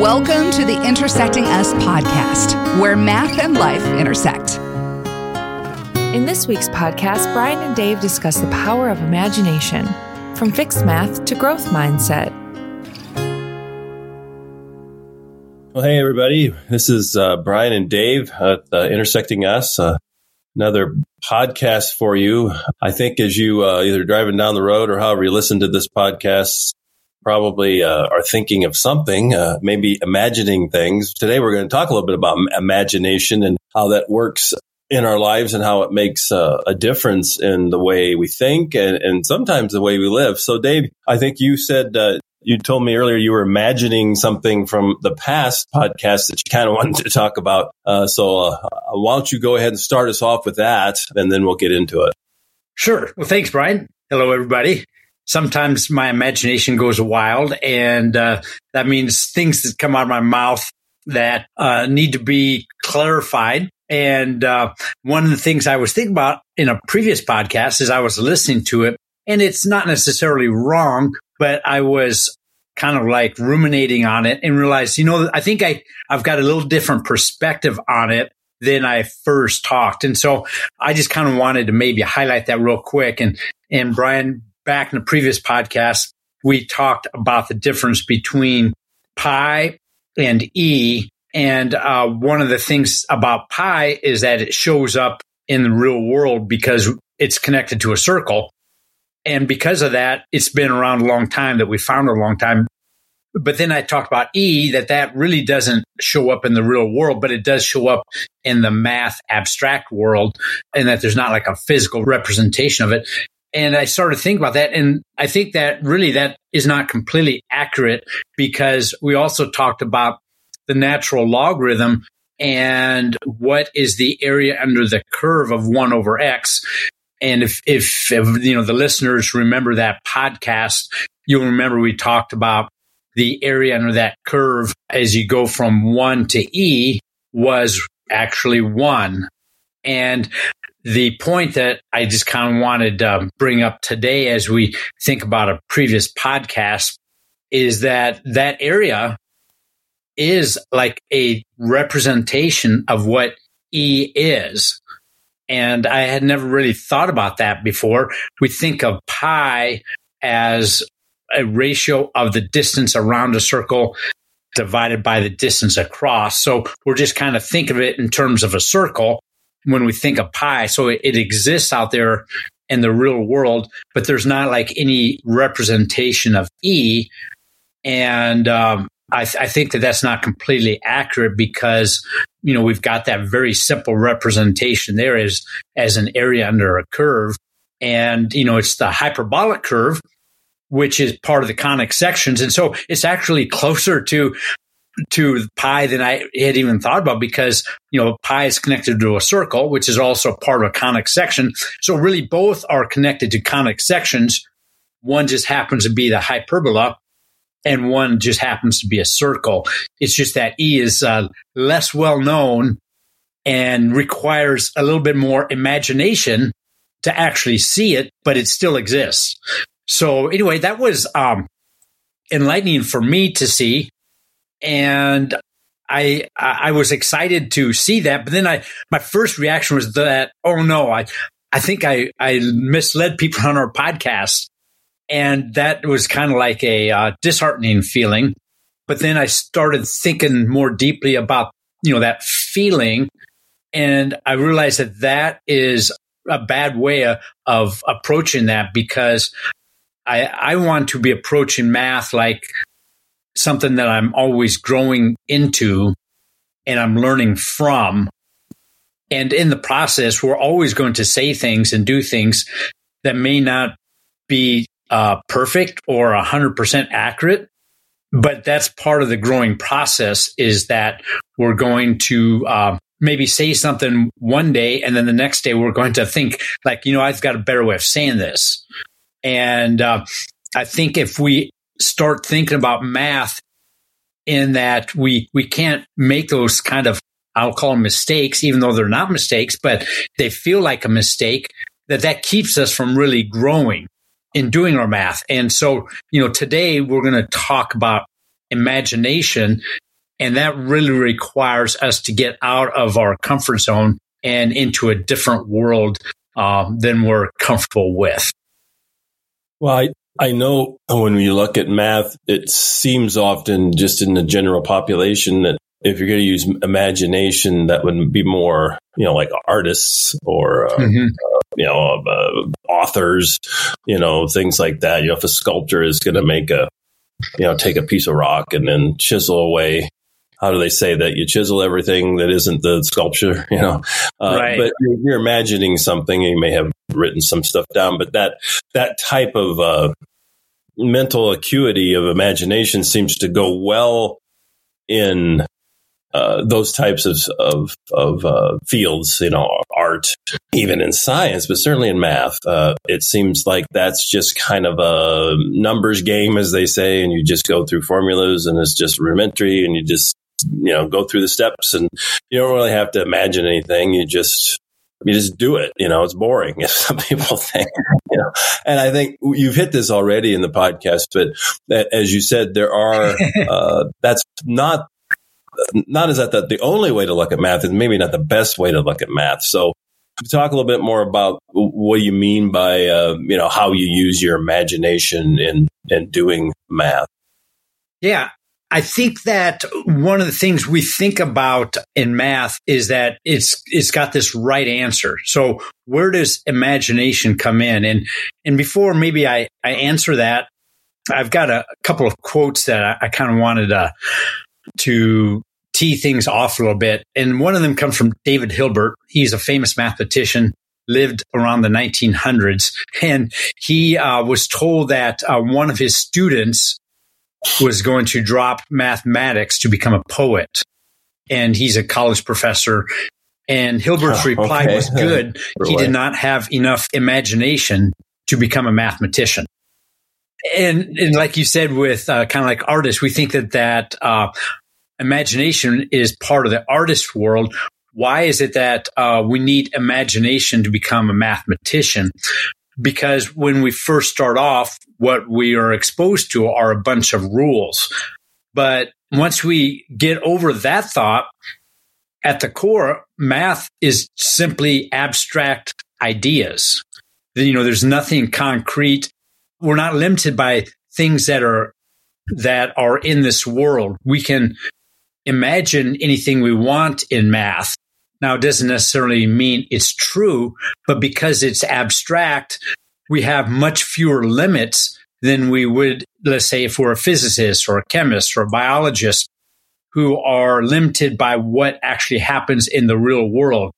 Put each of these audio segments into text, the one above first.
Welcome to the Intersecting Us podcast, where math and life intersect. In this week's podcast, Brian and Dave discuss the power of imagination, from fixed math to growth mindset. Well, hey, everybody. This is uh, Brian and Dave at uh, Intersecting Us, uh, another podcast for you. I think as you uh, either driving down the road or however you listen to this podcast, probably uh, are thinking of something, uh, maybe imagining things. Today, we're going to talk a little bit about imagination and how that works in our lives and how it makes uh, a difference in the way we think and, and sometimes the way we live. So, Dave, I think you said uh, you told me earlier you were imagining something from the past podcast that you kind of wanted to talk about. Uh, so, uh, why don't you go ahead and start us off with that, and then we'll get into it. Sure. Well, thanks, Brian. Hello, everybody sometimes my imagination goes wild and uh, that means things that come out of my mouth that uh, need to be clarified and uh, one of the things i was thinking about in a previous podcast is i was listening to it and it's not necessarily wrong but i was kind of like ruminating on it and realized you know i think i i've got a little different perspective on it than I first talked. And so I just kind of wanted to maybe highlight that real quick. And, and Brian, back in the previous podcast, we talked about the difference between pi and e. And uh, one of the things about pi is that it shows up in the real world because it's connected to a circle. And because of that, it's been around a long time that we found a long time. But then I talked about E, that that really doesn't show up in the real world, but it does show up in the math abstract world and that there's not like a physical representation of it. And I started thinking about that. And I think that really that is not completely accurate because we also talked about the natural logarithm and what is the area under the curve of one over X. And if, if, if you know, the listeners remember that podcast, you'll remember we talked about the area under that curve as you go from one to E was actually one. And the point that I just kind of wanted to um, bring up today as we think about a previous podcast is that that area is like a representation of what E is. And I had never really thought about that before. We think of pi as a ratio of the distance around a circle divided by the distance across. So we're just kind of think of it in terms of a circle when we think of pi. So it, it exists out there in the real world, but there's not like any representation of E. And um, I, th- I, think that that's not completely accurate because you know we've got that very simple representation there as as an area under a curve, and you know it's the hyperbolic curve, which is part of the conic sections, and so it's actually closer to to pi than I had even thought about because, you know, pi is connected to a circle, which is also part of a conic section. So really both are connected to conic sections. One just happens to be the hyperbola and one just happens to be a circle. It's just that E is uh, less well known and requires a little bit more imagination to actually see it, but it still exists. So anyway, that was um, enlightening for me to see and I I was excited to see that, but then I my first reaction was that oh no I I think I I misled people on our podcast, and that was kind of like a uh, disheartening feeling. But then I started thinking more deeply about you know that feeling, and I realized that that is a bad way of, of approaching that because I I want to be approaching math like something that I'm always growing into and I'm learning from. And in the process, we're always going to say things and do things that may not be uh, perfect or 100% accurate. But that's part of the growing process is that we're going to uh, maybe say something one day and then the next day we're going to think like, you know, I've got a better way of saying this. And uh, I think if we start thinking about math in that we we can't make those kind of I'll call them mistakes, even though they're not mistakes, but they feel like a mistake. That that keeps us from really growing in doing our math. And so, you know, today we're going to talk about imagination And that really requires us to get out of our comfort zone and into a different world uh, than we're comfortable with. Well, I, I know when we look at math, it seems often just in the general population that if you're going to use imagination, that would be more, you know, like artists or, uh, mm-hmm. uh, you know, uh, authors, you know, things like that. You know, if a sculptor is going to make a, you know, take a piece of rock and then chisel away. How do they say that you chisel everything that isn't the sculpture? You know, uh, right. but you're, imagining something. You may have written some stuff down, but that that type of uh, mental acuity of imagination seems to go well in uh, those types of of, of uh, fields, you know, art, even in science, but certainly in math, uh, it seems like that's just kind of a numbers game, as they say, and you just go through formulas, and it's just rudimentary, and you just you know go through the steps, and you don't really have to imagine anything. You just you just do it. You know, it's boring. If some people think, you know, and I think you've hit this already in the podcast, but as you said, there are, uh, that's not not is that the, the only way to look at math, is maybe not the best way to look at math. So talk a little bit more about what you mean by uh, you know how you use your imagination in in doing math. Yeah, I think that one of the things we think about in math is that it's it's got this right answer. So where does imagination come in? And and before maybe I I answer that, I've got a, couple of quotes that I, I kind of wanted to to tee things off a little bit. And one of them comes from David Hilbert. He's a famous mathematician, lived around the 1900s. And he uh, was told that uh, one of his students was going to drop mathematics to become a poet. And he's a college professor. And Hilbert's oh, reply okay. was good. he did not have enough imagination to become a mathematician. And, and like you said, with uh, kind of like artists, we think that that uh, imagination is part of the artist world. Why is it that uh, we need imagination to become a mathematician? Because when we first start off, what we are exposed to are a bunch of rules. But once we get over that thought, at the core, math is simply abstract ideas. You know, there's nothing concrete. We're not limited by things that are that are in this world. We can imagine anything we want in math. Now, it doesn't necessarily mean it's true, but because it's abstract, we have much fewer limits than we would, let's say, if we're a physicist or a chemist or a biologist who are limited by what actually happens in the real world.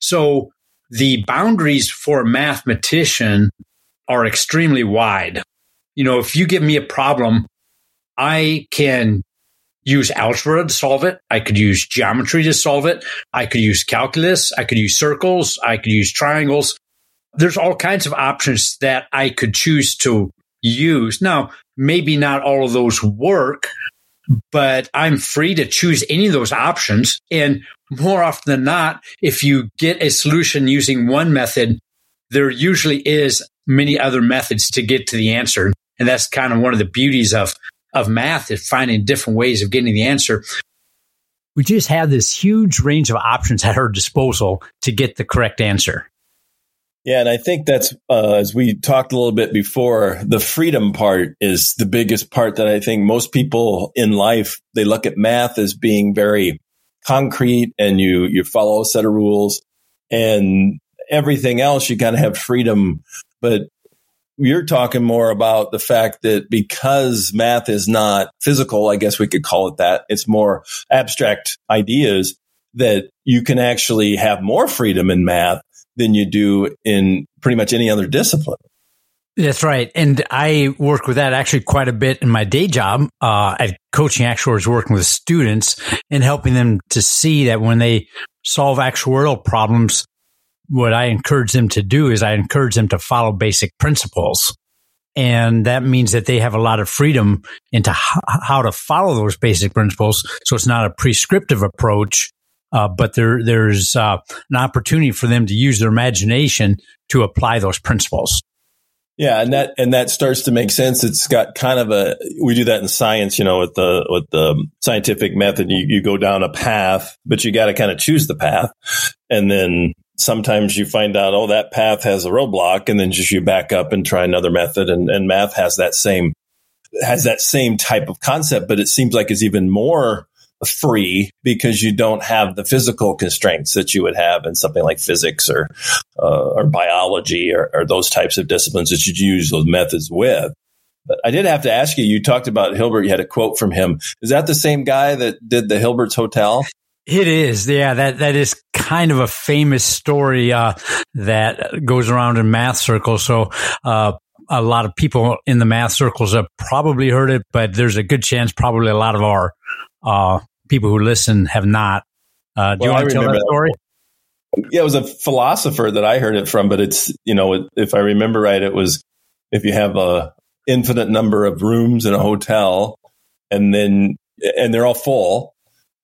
So the boundaries for a mathematician are extremely wide. You know, if you give me a problem, I can use algebra to solve it. I could use geometry to solve it. I could use calculus. I could use circles. I could use triangles. There's all kinds of options that I could choose to use. Now, maybe not all of those work, but I'm free to choose any of those options. And more often than not, if you get a solution using one method, there usually is many other methods to get to the answer. And that's kind of one of the beauties of of math is finding different ways of getting the answer. We just have this huge range of options at our disposal to get the correct answer. Yeah, and I think that's uh, as we talked a little bit before. The freedom part is the biggest part that I think most people in life they look at math as being very concrete, and you you follow a set of rules, and everything else you kind of have freedom. But you're talking more about the fact that because math is not physical, I guess we could call it that. It's more abstract ideas that you can actually have more freedom in math than you do in pretty much any other discipline. That's right. And I work with that actually quite a bit in my day job uh, at coaching actuaries, working with students and helping them to see that when they solve actuarial problems, what I encourage them to do is I encourage them to follow basic principles. And that means that they have a lot of freedom into how to follow those basic principles. So it's not a prescriptive approach, uh, but there, there's uh, an opportunity for them to use their imagination to apply those principles. Yeah, and that and that starts to make sense. It's got kind of a we do that in science, you know, with the with the scientific method. You you go down a path, but you got to kind of choose the path, and then sometimes you find out, oh, that path has a roadblock, and then just you back up and try another method. And and math has that same has that same type of concept, but it seems like it's even more free because you don't have the physical constraints that you would have in something like physics or uh, or biology or, or, those types of disciplines that you use those methods with. But I did have to ask you. You talked about Hilbert. You had a quote from him. Is that the same guy that did the Hilbert's Hotel? It is, yeah. That that is kind of a famous story uh, that goes around in math circles. So uh, a lot of people in the math circles have probably heard it, but there's a good chance probably a lot of our uh, people who listen have not. Uh, do well, you want to tell that story? Yeah, it was a philosopher that I heard it from, but it's, you know, if I remember right, it was if you have a infinite number of rooms in a hotel and then, and they're all full.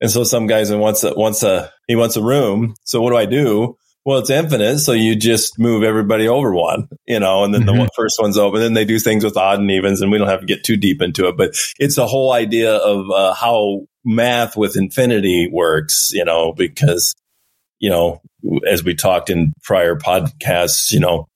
And so some guys wants a, wants a, he wants a room. So what do I do? Well, it's infinite, so you just move everybody over one, you know, and then mm-hmm. the first one's open. Then they do things with odd and evens, and we don't have to get too deep into it. But it's a whole idea of uh, how math with infinity works, you know, because you know, as we talked in prior podcasts, you know,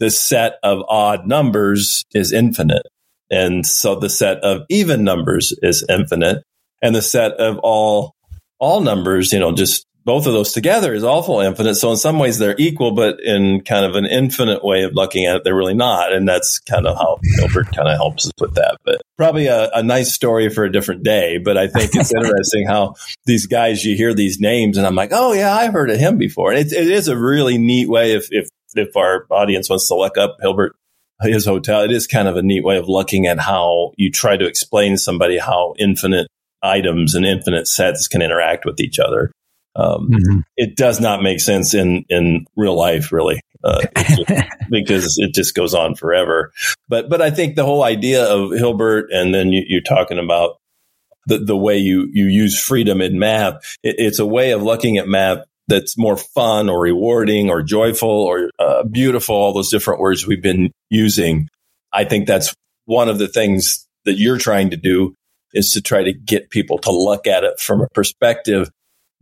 the set of odd numbers is infinite, and so the set of even numbers is infinite, and the set of all all numbers, you know, just both of those together is awful infinite. So in some ways they're equal, but in kind of an infinite way of looking at it, they're really not. And that's kind of how Hilbert kind of helps us with that. But probably a, a nice story for a different day. But I think it's interesting how these guys, you hear these names and I'm like, oh yeah, I've heard of him before. And it, it is a really neat way if, if, if our audience wants to look up Hilbert his hotel, it is kind of a neat way of looking at how you try to explain somebody how infinite items and infinite sets can interact with each other. Um, mm-hmm. It does not make sense in in real life, really, uh, just, because it just goes on forever. But but I think the whole idea of Hilbert, and then you, you're talking about the the way you you use freedom in math. It, it's a way of looking at math that's more fun or rewarding or joyful or uh, beautiful. All those different words we've been using. I think that's one of the things that you're trying to do is to try to get people to look at it from a perspective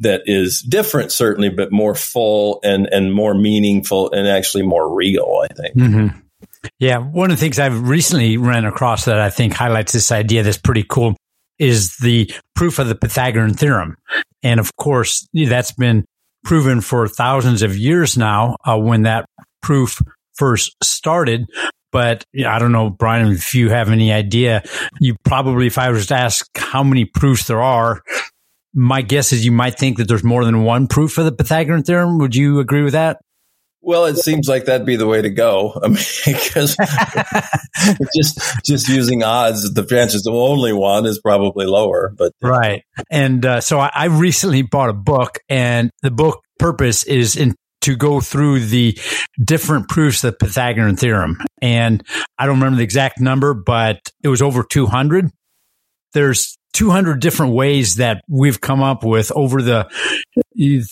that is different, certainly, but more full and, and more meaningful and actually more real, I think. Mm-hmm. Yeah. One of the things I've recently ran across that I think highlights this idea that's pretty cool is the proof of the Pythagorean theorem. And of course, that's been proven for thousands of years now uh, when that proof first started. But I don't know, Brian, if you have any idea, you probably, if I was to ask how many proofs there are, my guess is you might think that there's more than one proof of the Pythagorean theorem. Would you agree with that? Well, it seems like that'd be the way to go. I mean, because just just using odds, the chances of only one is probably lower. But right, and uh, so I, I, recently bought a book, and the book purpose is in, to go through the different proofs of the Pythagorean theorem. And I don't remember the exact number, but it was over two hundred. There's 200 different ways that we've come up with over the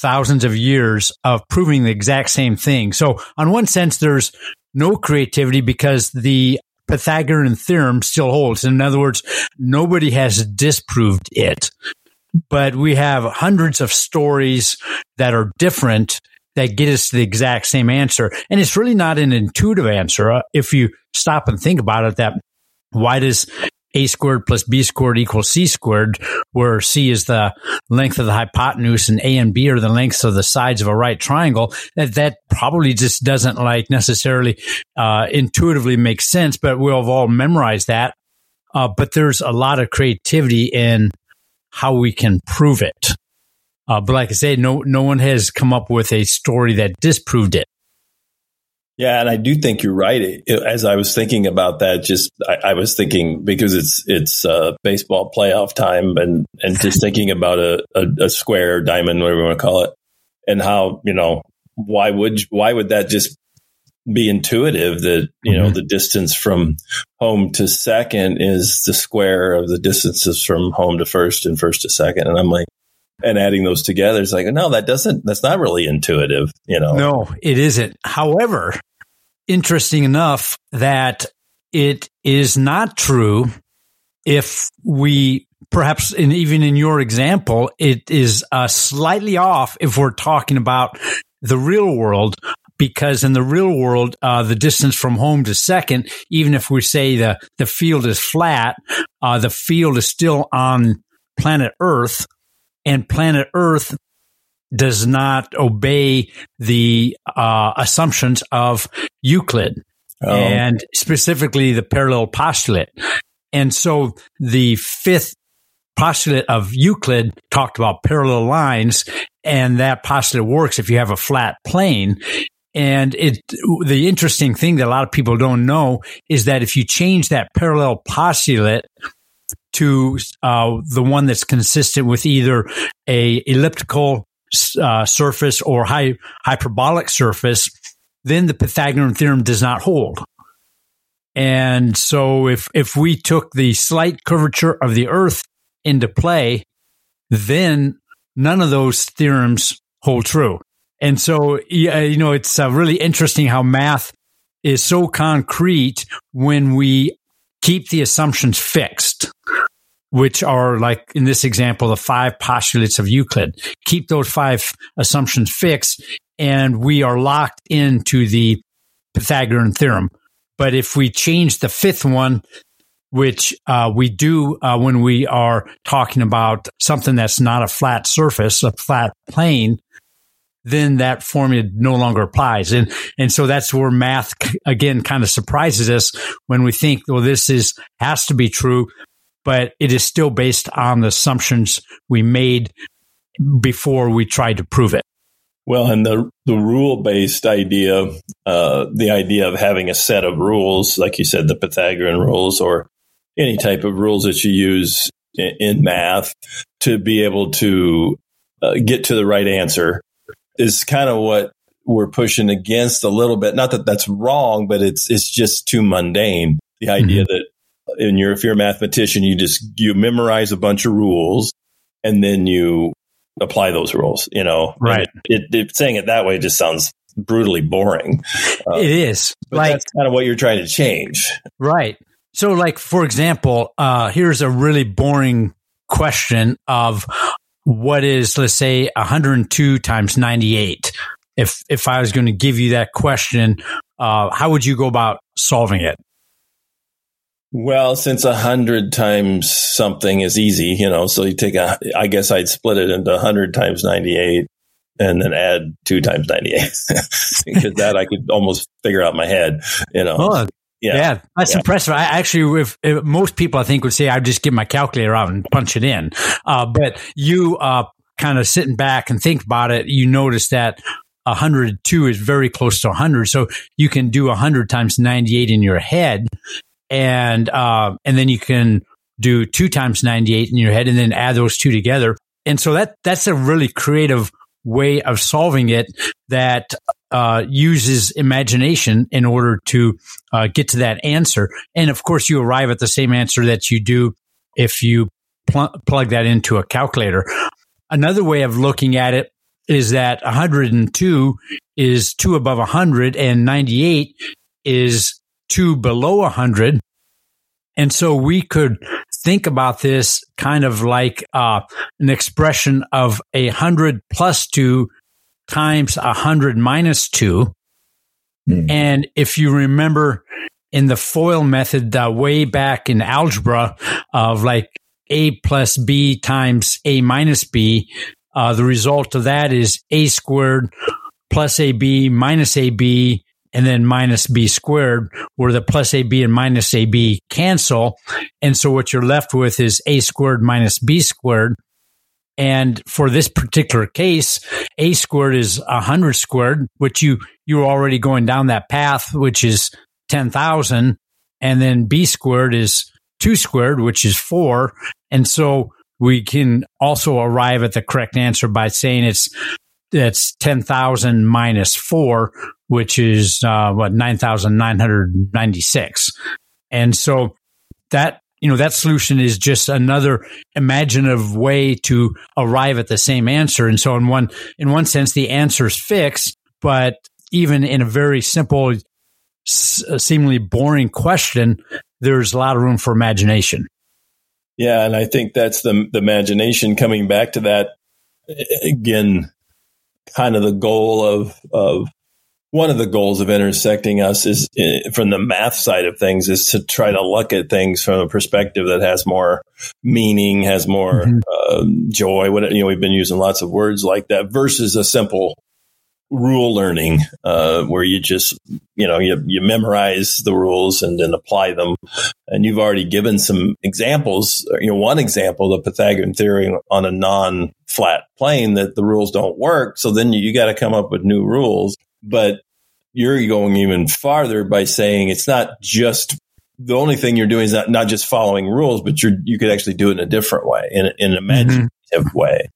thousands of years of proving the exact same thing. So on one sense, there's no creativity because the Pythagorean theorem still holds. In other words, nobody has disproved it, but we have hundreds of stories that are different that get us the exact same answer. And it's really not an intuitive answer. Uh, if you stop and think about it, that why does a squared plus b squared equals c squared, where c is the length of the hypotenuse and a and b are the lengths of the sides of a right triangle. That that probably just doesn't like necessarily uh, intuitively make sense, but we'll have all memorized that. Uh, but there's a lot of creativity in how we can prove it. Uh, but like I say, no no one has come up with a story that disproved it. Yeah, and I do think you're right. It, it, as I was thinking about that, just I, I was thinking because it's it's uh, baseball playoff time, and and just thinking about a, a, a square diamond, whatever you want to call it, and how you know why would why would that just be intuitive that you know mm-hmm. the distance from home to second is the square of the distances from home to first and first to second, and I'm like, and adding those together is like no that doesn't that's not really intuitive you know no it isn't however interesting enough that it is not true if we perhaps in, even in your example, it is uh, slightly off if we're talking about the real world. Because in the real world, uh, the distance from home to second, even if we say the, the field is flat, uh, the field is still on planet Earth, and planet Earth does not obey the uh, assumptions of Euclid. Oh. And specifically the parallel postulate. And so the fifth postulate of Euclid talked about parallel lines, and that postulate works if you have a flat plane. And it, the interesting thing that a lot of people don't know is that if you change that parallel postulate to uh, the one that's consistent with either a elliptical uh, surface or hyperbolic surface, then the Pythagorean theorem does not hold. And so if, if we took the slight curvature of the earth into play, then none of those theorems hold true. And so, you know, it's uh, really interesting how math is so concrete when we keep the assumptions fixed, which are like in this example, the five postulates of Euclid. Keep those five assumptions fixed and we are locked into the Pythagorean theorem. But if we change the fifth one, which uh, we do uh, when we are talking about something that's not a flat surface, a flat plane, then that formula no longer applies. And, and so that's where math again kind of surprises us when we think, well, this is, has to be true, but it is still based on the assumptions we made before we tried to prove it. Well, and the the rule based idea, uh, the idea of having a set of rules, like you said, the Pythagorean rules, or any type of rules that you use in, in math to be able to uh, get to the right answer, is kind of what we're pushing against a little bit. Not that that's wrong, but it's it's just too mundane. The idea mm-hmm. that in your if you're a mathematician, you just you memorize a bunch of rules and then you apply those rules, you know? Right. It, it, it, saying it that way just sounds brutally boring. Uh, it is. But like, that's kind of what you're trying to change. Right. So, like, for example, uh, here's a really boring question of what is, let's say, 102 times 98. If, if I was going to give you that question, uh, how would you go about solving it? Well, since a hundred times something is easy, you know, so you take a, I guess I'd split it into a hundred times 98 and then add two times 98 because that I could almost figure out in my head, you know. Oh, yeah. yeah. that's yeah. impressive. I actually, if, if, most people I think would say I'd just get my calculator out and punch it in. Uh, but you, uh, kind of sitting back and think about it, you notice that 102 is very close to 100. So you can do 100 times 98 in your head and uh, and then you can do two times 98 in your head and then add those two together. And so that that's a really creative way of solving it that uh, uses imagination in order to uh, get to that answer. And of course, you arrive at the same answer that you do if you pl- plug that into a calculator. Another way of looking at it is that 102 is two above 100 and 98 is to below 100. And so we could think about this kind of like uh, an expression of a 100 plus 2 times a 100 minus 2. Mm. And if you remember in the FOIL method, uh, way back in algebra of like a plus b times a minus b, uh, the result of that is a squared plus ab minus ab and then minus b squared, where the plus ab and minus ab cancel. And so what you're left with is a squared minus b squared. And for this particular case, a squared is 100 squared, which you, you're already going down that path, which is 10,000. And then b squared is 2 squared, which is 4. And so we can also arrive at the correct answer by saying it's that's 10,000 minus 4, which is uh, what 9,996. And so that you know that solution is just another imaginative way to arrive at the same answer. And so in one in one sense, the answer is fixed, but even in a very simple seemingly boring question, there's a lot of room for imagination. Yeah, and I think that's the the imagination coming back to that again. Kind of the goal of of one of the goals of intersecting us is eh, from the math side of things is to try to look at things from a perspective that has more meaning, has more mm-hmm. uh, joy. What you know, we've been using lots of words like that versus a simple rule learning uh, where you just you know you, you memorize the rules and then apply them and you've already given some examples you know one example the pythagorean theory on a non-flat plane that the rules don't work so then you, you got to come up with new rules but you're going even farther by saying it's not just the only thing you're doing is not, not just following rules, but you you could actually do it in a different way, in, in an imaginative mm-hmm. way.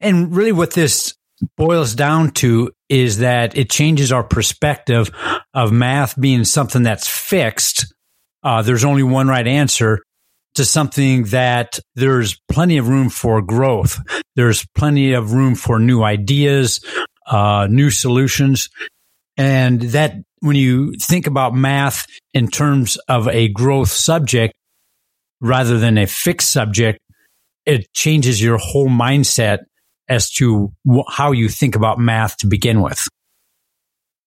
And really, what this boils down to is that it changes our perspective of math being something that's fixed. Uh, there's only one right answer to something that there's plenty of room for growth. There's plenty of room for new ideas, uh, new solutions. And that when you think about math in terms of a growth subject rather than a fixed subject, it changes your whole mindset as to wh- how you think about math to begin with.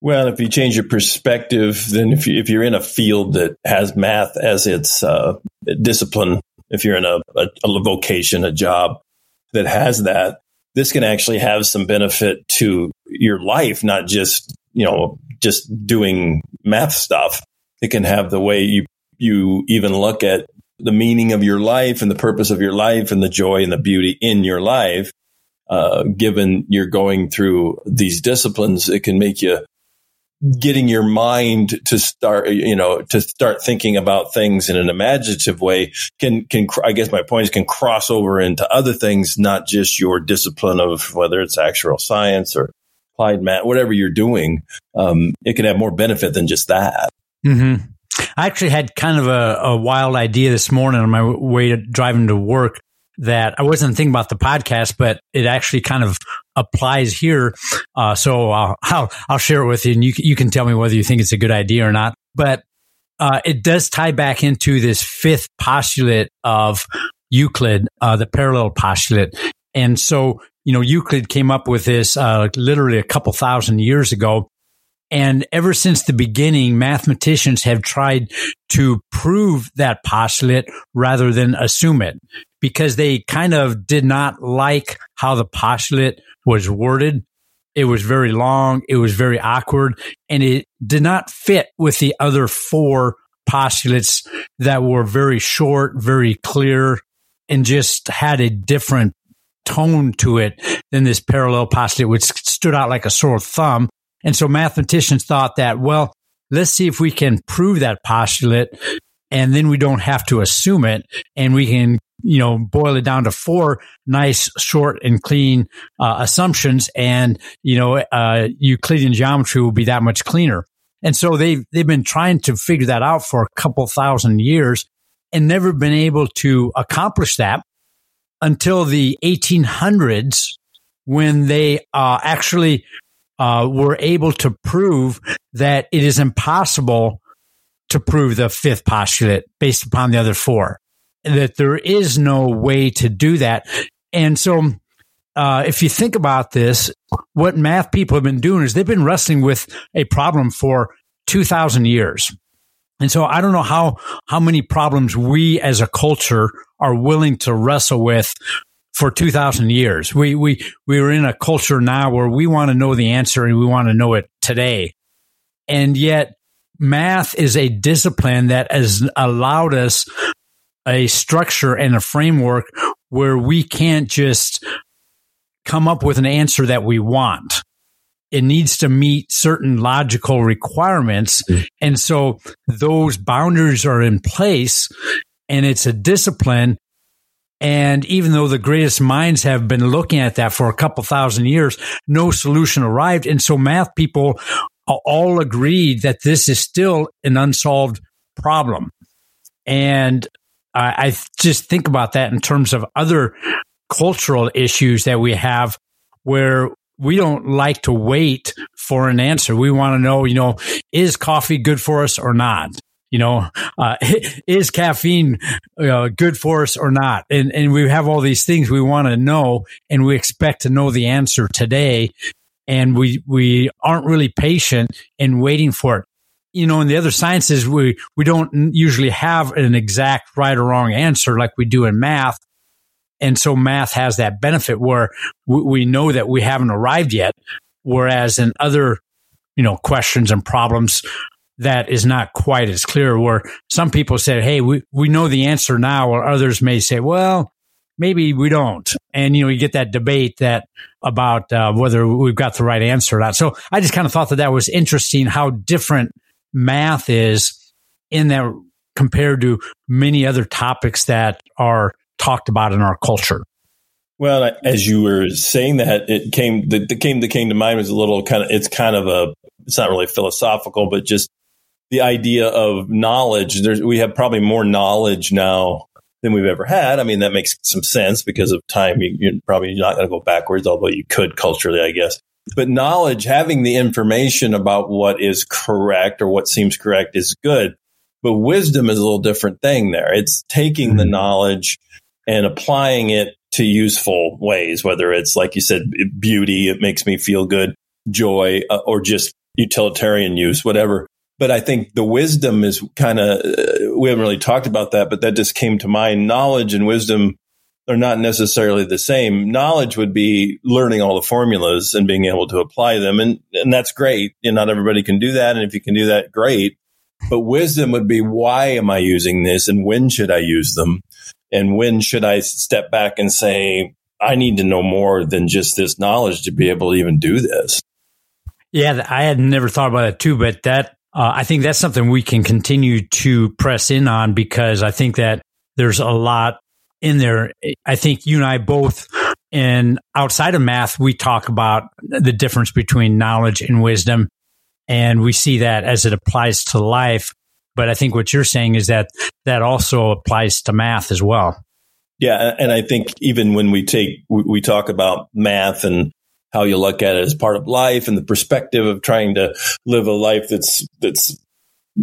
Well, if you change your perspective, then if, you, if you're in a field that has math as its uh, discipline, if you're in a, a, a vocation, a job that has that, this can actually have some benefit to your life, not just, you know, just doing math stuff. It can have the way you, you even look at the meaning of your life and the purpose of your life and the joy and the beauty in your life. Uh, given you're going through these disciplines, it can make you getting your mind to start, you know, to start thinking about things in an imaginative way can, can, I guess my point is can cross over into other things, not just your discipline of whether it's actual science or applied math, whatever you're doing. Um, it can have more benefit than just that. Mm-hmm. I actually had kind of a, a wild idea this morning on my way to driving to work that I wasn't thinking about the podcast, but it actually kind of applies here. Uh, so I'll, I'll, I'll share it with you and you, you can tell me whether you think it's a good idea or not. But uh, it does tie back into this fifth postulate of Euclid, uh, the parallel postulate. And so, you know, Euclid came up with this uh, literally a couple thousand years ago. And ever since the beginning, mathematicians have tried to prove that postulate rather than assume it because they kind of did not like how the postulate was worded. It was very long. It was very awkward and it did not fit with the other four postulates that were very short, very clear and just had a different tone to it than this parallel postulate, which stood out like a sore thumb. And so mathematicians thought that, well, let's see if we can prove that postulate and then we don't have to assume it and we can you know, boil it down to four nice, short and clean uh, assumptions, and you know, uh, Euclidean geometry will be that much cleaner. And so they've they've been trying to figure that out for a couple thousand years, and never been able to accomplish that until the 1800s, when they uh, actually uh, were able to prove that it is impossible to prove the fifth postulate based upon the other four that there is no way to do that. And so, uh, if you think about this, what math people have been doing is they've been wrestling with a problem for 2000 years. And so I don't know how, how many problems we as a culture are willing to wrestle with for 2000 years. We, we, we are in a culture now where we want to know the answer and we want to know it today. And yet math is a discipline that has allowed us a structure and a framework where we can't just come up with an answer that we want. It needs to meet certain logical requirements. Mm-hmm. And so those boundaries are in place and it's a discipline. And even though the greatest minds have been looking at that for a couple thousand years, no solution arrived. And so math people all agreed that this is still an unsolved problem. And I, I just think about that in terms of other cultural issues that we have where we don't like to wait for an answer. We want to know, you know, is coffee good for us or not? You know, uh, is caffeine uh, good for us or not? And and we have all these things we want to know, and we expect to know the answer today, and we we aren't really patient in waiting for it. You know, in the other sciences, we we don't usually have an exact right or wrong answer like we do in math. And so math has that benefit where we know that we haven't arrived yet. Whereas in other, you know, questions and problems, that is not quite as clear where some people say, Hey, we, we know the answer now, or others may say, well, maybe we don't. And, you know, you get that debate that about uh, whether we've got the right answer or not. So I just kind of thought that that was interesting how different math is in that compared to many other topics that are talked about in our culture. Well, as you were saying that, it came the, the came that came to mind was a little kind of it's kind of a it's not really philosophical, but just the idea of knowledge. There's we have probably more knowledge now than we've ever had. I mean, that makes some sense because of time. You, are probably not going to go backwards, although you could culturally, I guess. But knowledge, having the information about what is correct or what seems correct is good. But wisdom is a little different thing there. It's taking the mm-hmm. knowledge and applying it to useful ways, whether it's like you said, beauty, it makes me feel good, joy, uh, or just utilitarian use, whatever. But I think the wisdom is kind of, uh, we haven't really talked about that, but that just came to mind. Knowledge and wisdom are not necessarily the same. Knowledge would be learning all the formulas and being able to apply them. And, and that's great. And not everybody can do that. And if you can do that, great. But wisdom would be, why am I using this and when should I use them? And when should I step back and say, I need to know more than just this knowledge to be able to even do this? Yeah, I had never thought about it too, but that uh, I think that's something we can continue to press in on because I think that there's a lot in there. I think you and I both, and outside of math, we talk about the difference between knowledge and wisdom. And we see that as it applies to life. But I think what you're saying is that that also applies to math as well. Yeah. And I think even when we take, we talk about math and how you look at it as part of life and the perspective of trying to live a life that's, that's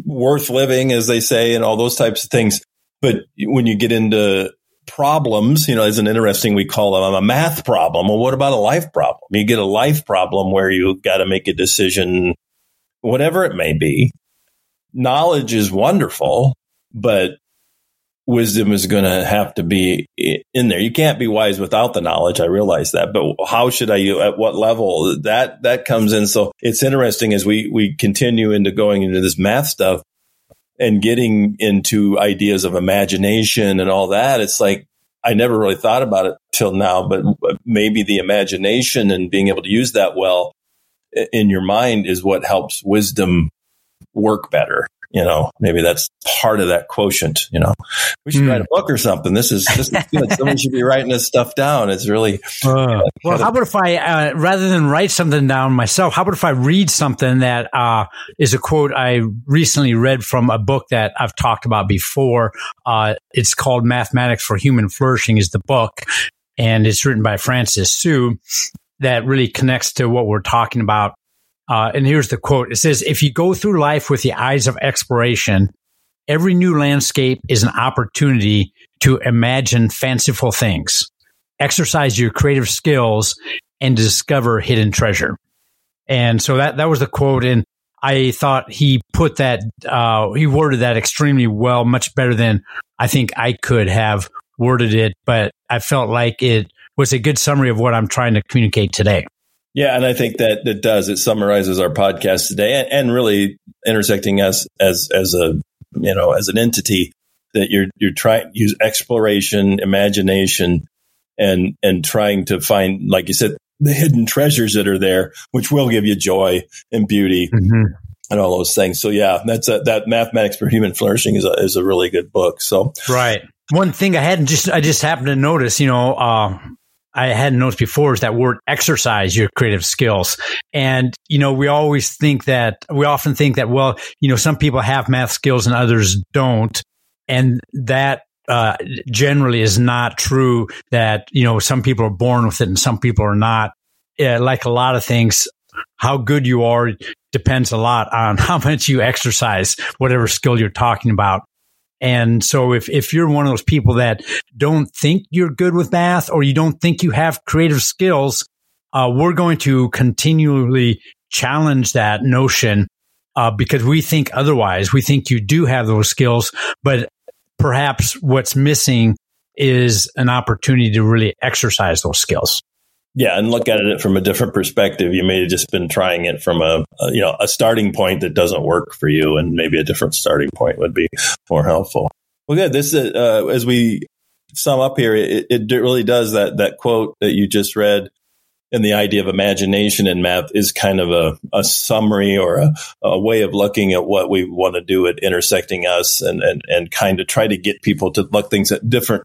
worth living, as they say, and all those types of things. But when you get into problems, you know, as an interesting, we call them a math problem. Well, what about a life problem? You get a life problem where you've got to make a decision, whatever it may be knowledge is wonderful, but wisdom is going to have to be in there. You can't be wise without the knowledge. I realize that, but how should I, at what level that, that comes in. So it's interesting as we, we continue into going into this math stuff and getting into ideas of imagination and all that. It's like, I never really thought about it till now, but maybe the imagination and being able to use that well in your mind is what helps wisdom work better. You know, maybe that's part of that quotient. You know, we should mm. write a book or something. This is this is good. Someone should be writing this stuff down. It's really uh, well. How about if I, uh, rather than write something down myself, how about if I read something that uh, is a quote I recently read from a book that I've talked about before. Uh, it's called "Mathematics for Human Flourishing" is the book, and it's written by Francis Su. That really connects to what we're talking about uh, and here's the quote. It says, if you go through life with the eyes of exploration, every new landscape is an opportunity to imagine fanciful things, exercise your creative skills and discover hidden treasure. And so that, that was the quote. And I thought he put that, uh, he worded that extremely well, much better than I think I could have worded it. But I felt like it was a good summary of what I'm trying to communicate today. Yeah, and I think that it does. It summarizes our podcast today, and, and really intersecting us as as a you know as an entity that you're you're trying use exploration, imagination, and and trying to find, like you said, the hidden treasures that are there, which will give you joy and beauty. Mm-hmm. And all those things. So yeah, that's a, that mathematics for human flourishing is a, is a really good book. So right. One thing I hadn't just I just happened to notice, you know, uh, I hadn't noticed before is that word exercise your creative skills. And, you know, we always think that, we often think that, well, you know, some people have math skills and others don't. And that uh, generally is not true that, you know, some people are born with it and some people are not. uh, like a lot of things, how good you are depends a lot on how much you exercise whatever skill you're talking about. And so if, if you're one of those people that don't think you're good with math or you don't think you have creative skills, uh, we're going to continually challenge that notion uh, because we think otherwise. We think you do have those skills, but perhaps what's missing is an opportunity to really exercise those skills. Yeah, and look at it from a different perspective. You may have just been trying it from a, a, you know a starting point that doesn't work for you, and maybe a different starting point would be more helpful. Well, good. This is, uh, as we sum up here, it, it really does that that quote that you just read and the idea of imagination in math is kind of a, a summary or a, a, way of looking at what we want to do at intersecting us and, and, and kind of try to get people to look things at different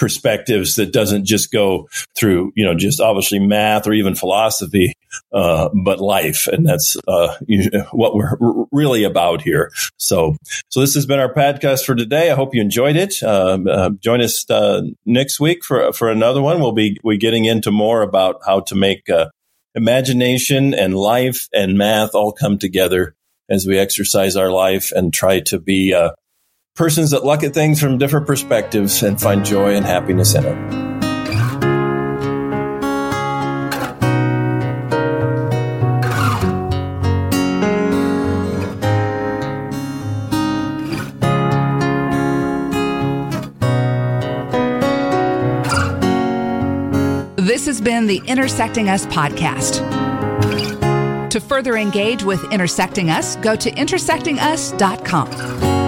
perspectives that doesn't just go through, you know, just obviously math or even philosophy, uh, but life. And that's uh, what we're really about here. So, so this has been our podcast for today. I hope you enjoyed it. Um, uh, join us uh, next week for for another one. We'll be we getting into more about how to make uh, imagination and life and math all come together as we exercise our life and try to be uh, persons that look at things from different perspectives and find joy and happiness in it. This has been the Intersecting Us podcast. To further engage with Intersecting Us, go to intersectingus.com.